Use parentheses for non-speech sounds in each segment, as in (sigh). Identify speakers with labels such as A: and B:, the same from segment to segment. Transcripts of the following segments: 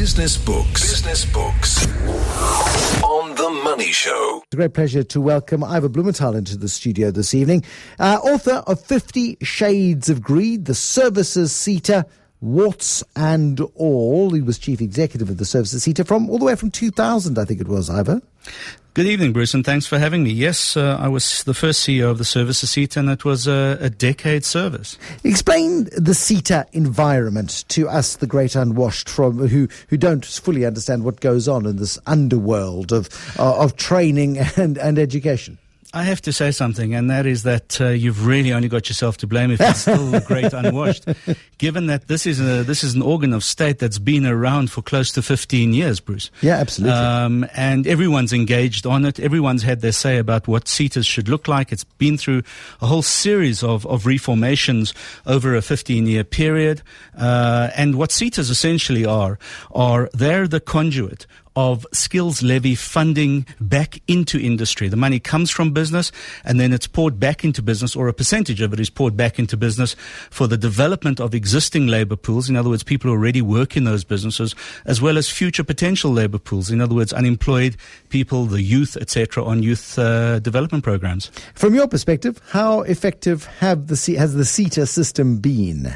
A: Business Books. Business Books. On The Money Show.
B: It's a great pleasure to welcome Ivor Blumenthal into the studio this evening. Uh, author of Fifty Shades of Greed, The Services SETA, warts and all. He was chief executive of the Services SETA from all the way from 2000, I think it was, Ivor.
C: Good evening, Bruce, and thanks for having me. Yes, uh, I was the first CEO of the Services SETA, and it was a, a decade service.
B: Explain the SETA environment to us, the great unwashed, from who who don't fully understand what goes on in this underworld of uh, of training (laughs) and, and education.
C: I have to say something, and that is that uh, you've really only got yourself to blame if you're still the great (laughs) unwashed. Given that this is a, this is an organ of state that's been around for close to 15 years, Bruce.
B: Yeah, absolutely.
C: Um, and everyone's engaged on it. Everyone's had their say about what SETAs should look like. It's been through a whole series of, of reformations over a 15 year period. Uh, and what SETAs essentially are, are they're the conduit of skills levy funding back into industry. The money comes from business and then it's poured back into business or a percentage of it is poured back into business for the development of existing labor pools. In other words, people who already work in those businesses as well as future potential labor pools. In other words, unemployed people, the youth, etc. on youth uh, development programs.
B: From your perspective, how effective have the has the SETA system been?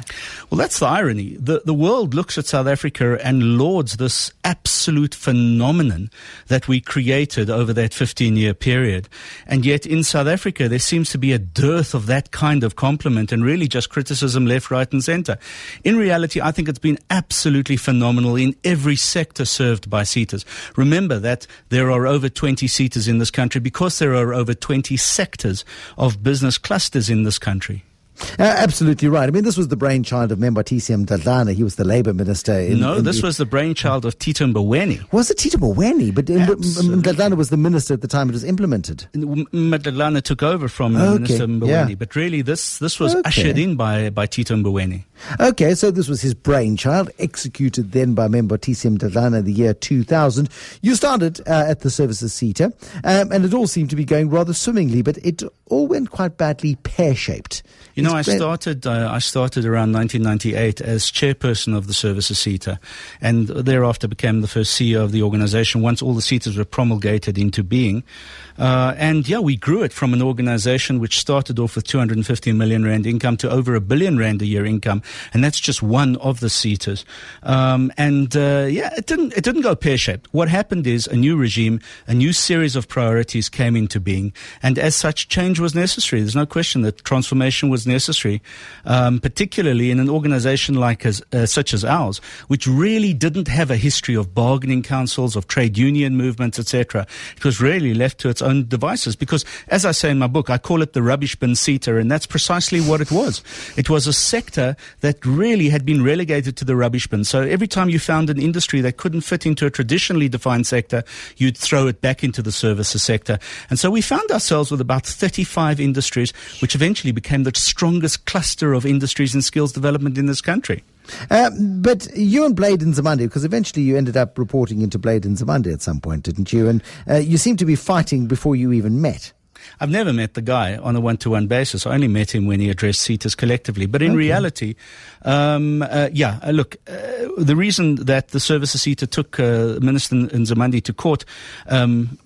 C: Well, that's the irony. The, the world looks at South Africa and lauds this absolute phenomenon phenomenon that we created over that 15 year period. And yet in South Africa, there seems to be a dearth of that kind of compliment and really just criticism left, right, and center. In reality, I think it's been absolutely phenomenal in every sector served by SETAs. Remember that there are over 20 SETAs in this country because there are over 20 sectors of business clusters in this country.
B: Uh, absolutely right. I mean, this was the brainchild of Membathisi Mdladlana. He was the Labour Minister. In,
C: no,
B: in
C: this
B: the,
C: was the brainchild of Tito Mboweni.
B: Was it Tito Mboweni? But Mdladlana was the minister at the time it was implemented.
C: Mdladlana took over from
B: Okay,
C: Minister Mboweni.
B: yeah.
C: But really, this, this was
B: Okay.
C: ushered in by, by Tito Mboweni.
B: Okay, so this was his brainchild, executed then by Membathisi Mdladlana in the year 2000. You started uh, at the services SETA, um, and it all seemed to be going rather swimmingly, but it all went quite badly pear-shaped.
C: You know, I started. Uh, I started around 1998 as chairperson of the Services SETA, and thereafter became the first CEO of the organisation. Once all the SETAs were promulgated into being, uh, and yeah, we grew it from an organisation which started off with 250 million rand income to over a billion rand a year income, and that's just one of the SETAs. Um, and uh, yeah, it didn't. It didn't go pear shaped. What happened is a new regime, a new series of priorities came into being, and as such, change was necessary. There's no question that transformation was necessary, um, particularly in an organisation like as, uh, such as ours, which really didn't have a history of bargaining councils, of trade union movements, etc. It was really left to its own devices. Because, as I say in my book, I call it the rubbish bin SETA, and that's precisely what it was. It was a sector that really had been relegated to the rubbish bin. So every time you found an industry that couldn't fit into a traditionally defined sector, you'd throw it back into the services sector. And so we found ourselves with about 35 industries, which eventually became the strongest cluster of industries and skills development in this country.
B: Uh, but you and Blade Nzimande, because eventually you ended up reporting into Blade Nzimande at some point, didn't you? And uh, you seem to be fighting before you even met.
C: I've never met the guy on a one-to-one basis. I only met him when he addressed SETAs collectively. But in reality, um, uh, yeah, uh, look, uh, the reason that the services SETA took uh, Minister Nzimande to court um,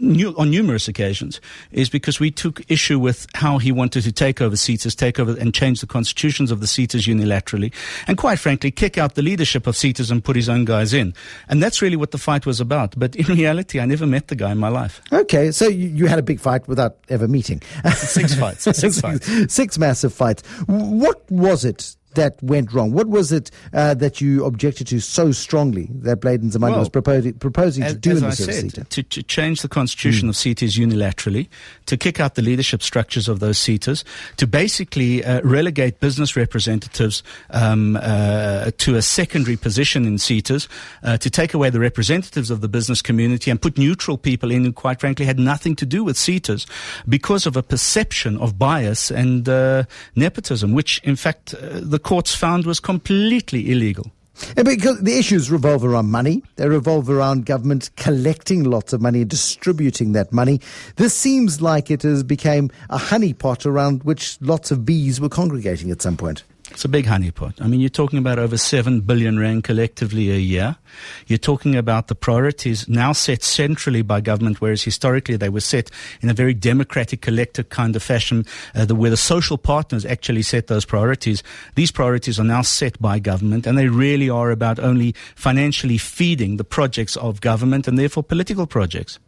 C: nu- on numerous occasions is because we took issue with how he wanted to take over SETAs, take over and change the constitutions of the SETAs unilaterally, and quite frankly, kick out the leadership of SETAs and put his own guys in. And that's really what the fight was about. But in reality, I never met the guy in my life.
B: Okay, so you, you had a big fight without ever meeting.
C: Six fights. Six (laughs) fights.
B: Six massive fights. What was it that went wrong? What was it uh, that you objected to so strongly that Blade Nzimande
C: Well,
B: was proposing, proposing
C: as,
B: to do in the
C: I said, to, to change the constitution of SETAs unilaterally, to kick out the leadership structures of those SETAs, to basically uh, relegate business representatives um, uh, to a secondary position in SETAs, uh, to take away the representatives of the business community and put neutral people in who, quite frankly, had nothing to do with SETAs because of a perception of bias and uh, nepotism, which, in fact, uh, the courts found was completely illegal.
B: Yeah, because the issues revolve around money. They revolve around government collecting lots of money and distributing that money. This seems like it has become a honeypot around which lots of bees were congregating at some point.
C: It's a big honeypot. I mean, you're talking about over 7 billion rand collectively a year. You're talking about the priorities now set centrally by government, whereas historically they were set in a very democratic, collective kind of fashion, uh, the, where the social partners actually set those priorities. These priorities are now set by government, and they really are about only financially feeding the projects of government and therefore political projects.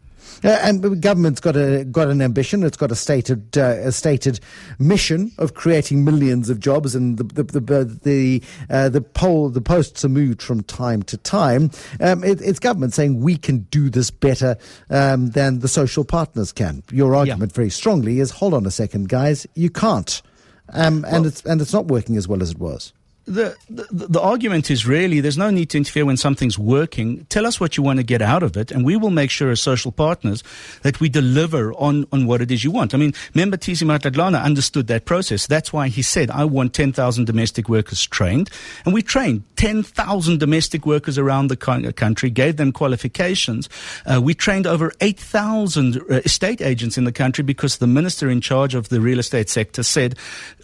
B: Uh, and the government's got a got an ambition. It's got a stated uh, a stated mission of creating millions of jobs, and the the the the, uh, the poll the posts are moved from time to time. Um, it, it's government saying we can do this better um, than the social partners can. Your argument yeah. very strongly is, hold on a second, guys, you can't, um, and well, it's and it's not working as well as it was
C: the, the, the argument is really there's no need to interfere when something's working. Tell us what you want to get out of it, and we will make sure as social partners that we deliver on, on what it is you want. I mean, member Mdladlana understood that process. That's why he said, I want 10,000 domestic workers trained. And we trained 10,000 domestic workers around the country, gave them qualifications. Uh, we trained over 8,000 uh, estate agents in the country because the minister in charge of the real estate sector said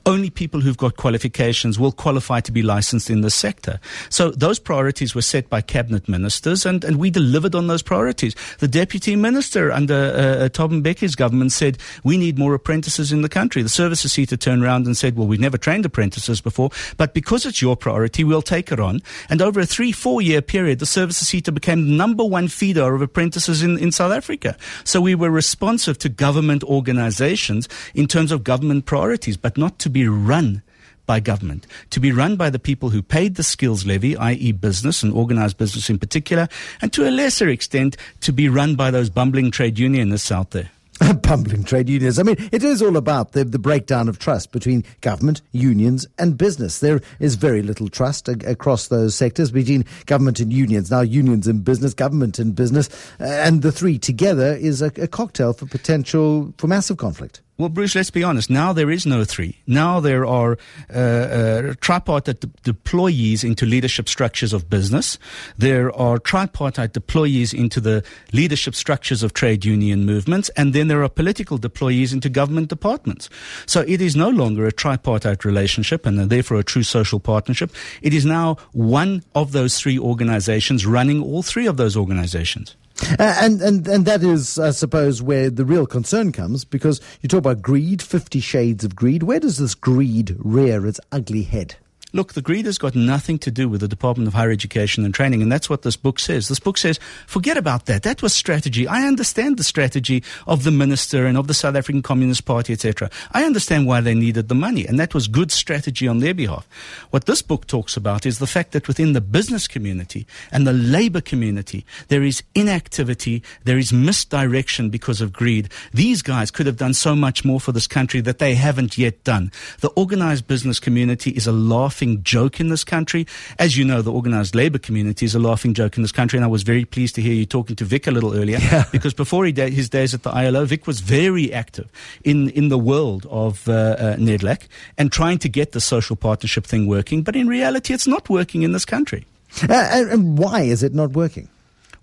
C: only people who've got qualifications will qualify to be licensed in this sector. So those priorities were set by cabinet ministers, and, and we delivered on those priorities. The deputy minister under uh, uh Thabo Mbeki's government said we need more apprentices in the country. The services SETA turned around and said, well, we've never trained apprentices before, but because it's your priority, we'll take it on. And over a three, four year period, the services SETA became the number one feeder of apprentices in, in South Africa. So we were responsive to government organizations in terms of government priorities, but not to be run by government, to be run by the people who paid the skills levy, i.e., business and organized business in particular, and to a lesser extent, to be run by those bumbling trade unionists out there. (laughs)
B: Bumbling trade unions. I mean, it is all about the, the breakdown of trust between government, unions, and business. There is very little trust across those sectors between government and unions. Now, unions and business, government and business, uh, and the three together is a, a cocktail for potential for massive conflict.
C: Well, Bruce, let's be honest. Now there is no three. Now there are uh, uh, tripartite de- deployees into leadership structures of business. There are tripartite deployees into the leadership structures of trade union movements. And then there are political deployees into government departments. So it is no longer a tripartite relationship and therefore a true social partnership. It is now one of those three organizations running all three of those organizations.
B: Uh, and, and, and that is, I suppose, where the real concern comes because you talk about greed, 50 shades of greed. Where does this greed rear its ugly head?
C: Look, the greed has got nothing to do with the Department of Higher Education and Training, and that's what this book says. This book says, forget about that. That was strategy. I understand the strategy of the minister and of the South African Communist Party, etc. I understand why they needed the money, and that was good strategy on their behalf. What this book talks about is the fact that within the business community and the labor community, there is inactivity, there is misdirection because of greed. These guys could have done so much more for this country that they haven't yet done. The organized business community is a laughing laughing joke in this country. As you know, the organized labor community is a laughing joke in this country. And I was very pleased to hear you talking to Vic a little earlier yeah. (laughs) because before he da- his days at the ILO, Vic was very active in, in the world of uh, uh, NEDLAC and trying to get the social partnership thing working. But in reality, it's not working in this country.
B: Uh, and why is it not working?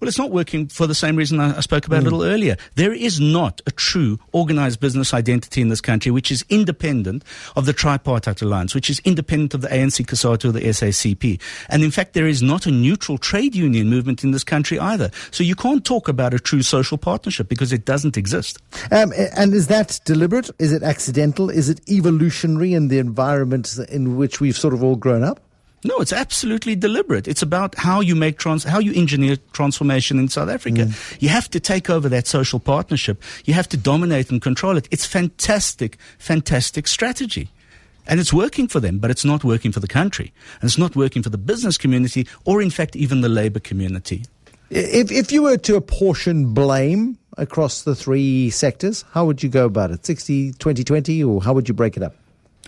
C: Well, it's not working for the same reason I, spoke about mm. a little earlier. There is not a true organized business identity in this country which is independent of the tripartite alliance, which is independent of the ANC, COSATU, or the SACP. And in fact, there is not a neutral trade union movement in this country either. So you can't talk about a true social partnership because it doesn't exist.
B: Um, and is that deliberate? Is it accidental? Is it evolutionary in the environment in which we've sort of all grown up?
C: No, it's absolutely deliberate. It's about how you make trans, how you engineer transformation in South Africa. Mm. You have to take over that social partnership. You have to dominate and control it. It's fantastic, fantastic strategy. And it's working for them, but it's not working for the country. And it's not working for the business community or, in fact, even the labor community.
B: If, if you were to apportion blame across the three sectors, how would you go about it? 60, 20, 20, or how would you break it up?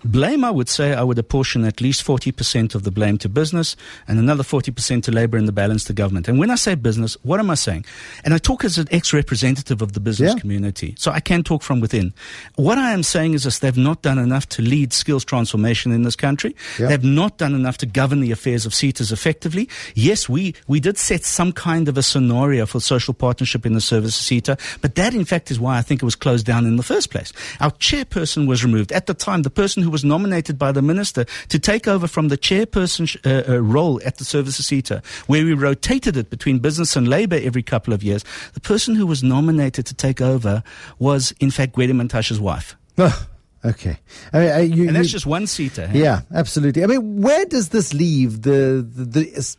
C: Blame, I would say, I would apportion at least 40% of the blame to business and another 40% to labor and the balance to government. And when I say business, what am I saying? And I talk as an ex representative of the business yeah. community, so I can talk from within. What I am saying is this they've not done enough to lead skills transformation in this country. Yeah. They've not done enough to govern the affairs of SETAs effectively. Yes, we, we did set some kind of a scenario for social partnership in the service of SETA, but that in fact is why I think it was closed down in the first place. Our chairperson was removed. At the time, the person who was nominated by the minister to take over from the chairperson uh, uh, role at the services SETA, where we rotated it between business and labor every couple of years. The person who was nominated to take over was, in fact, Gwede Mantashe's wife. (laughs)
B: Okay. I mean, you,
C: And that's
B: you-
C: just one huh?
B: Yeah, absolutely. I mean, where does this leave the the,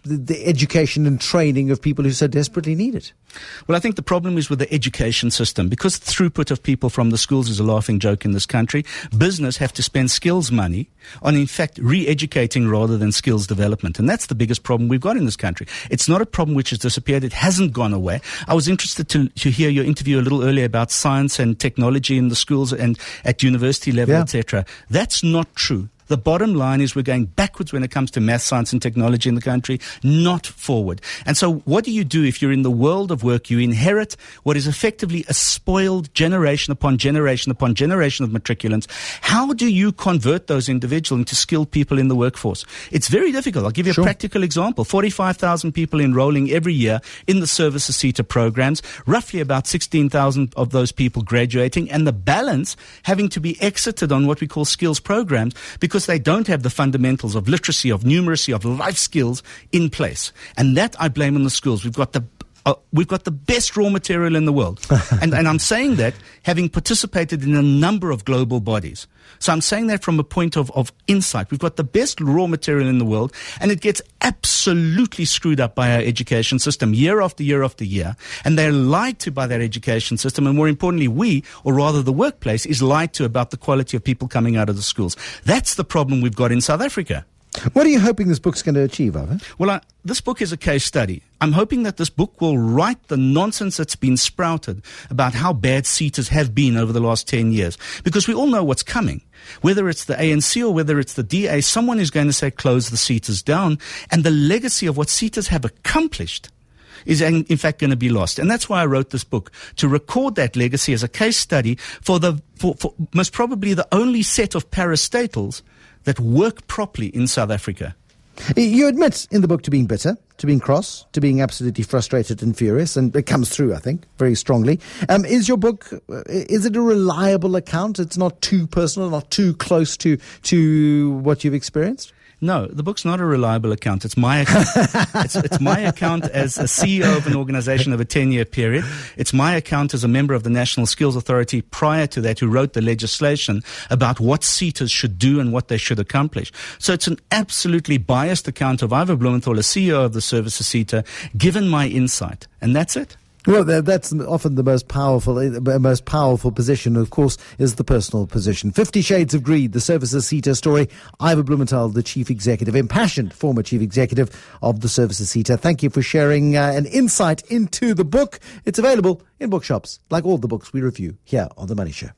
B: the the education and training of people who so desperately need it?
C: Well, I think the problem is with the education system. Because the throughput of people from the schools is a laughing joke in this country, business have to spend skills money on, in fact, re-educating rather than skills development. And that's the biggest problem we've got in this country. It's not a problem which has disappeared. It hasn't gone away. I was interested to, to hear your interview a little earlier about science and technology in the schools and at university level,
B: Yeah.
C: etc. That's not true. The bottom line is we're going backwards when it comes to math, science, and technology in the country, not forward. And so, what do you do if you're in the world of work? You inherit what is effectively a spoiled generation upon generation upon generation of matriculants. How do you convert those individuals into skilled people in the workforce? It's very difficult. I'll give you
B: Sure.
C: a practical example 45,000 people enrolling every year in the services SETA programs, roughly about 16,000 of those people graduating, and the balance having to be exited on what we call skills programs because they don't have the fundamentals of literacy, of numeracy, of life skills in place. And that I blame on the schools. We've got the uh, we've got the best raw material in the world. (laughs) and, and I'm saying that having participated in a number of global bodies. So I'm saying that from a point of, of insight. We've got the best raw material in the world, and it gets absolutely screwed up by our education system year after year after year. And they're lied to by that education system. And more importantly, we, or rather the workplace, is lied to about the quality of people coming out of the schools. That's the problem we've got in South Africa.
B: What are you hoping this book's going to achieve, Ivan?
C: Well, I, this book is a case study. I'm hoping that this book will right the nonsense that's been sprouted about how bad SETAs have been over the last 10 years. Because we all know what's coming. Whether it's the ANC or whether it's the DA, someone is going to say close the SETAs down. And the legacy of what SETAs have accomplished is in, in fact going to be lost. And that's why I wrote this book, to record that legacy as a case study for the, for, for most probably the only set of parastatals that work properly in South Africa.
B: You admit in the book to being bitter, to being cross, to being absolutely frustrated and furious, and it comes through, I think, very strongly. Um, is your book, uh, is it a reliable account? It's not too personal, not too close to, to what you've experienced?
C: No, the book's not a reliable account. It's my account. it's, it's my account as a CEO of an organization of a 10 year period. It's my account as a member of the National Skills Authority prior to that who wrote the legislation about what SETAs should do and what they should accomplish. So it's an absolutely biased account of Ivor Blumenthal, a CEO of the services SETA, given my insight. And that's it.
B: Well, that's often the most powerful, uh, most powerful position. Of course, is the personal position. Fifty Shades of Greed, the Services SETA story. Ivor Blumenthal, the chief executive, impassioned former chief executive of the Services SETA. Thank you for sharing uh, an insight into the book. It's available in bookshops, like all the books we review here on the Money Show.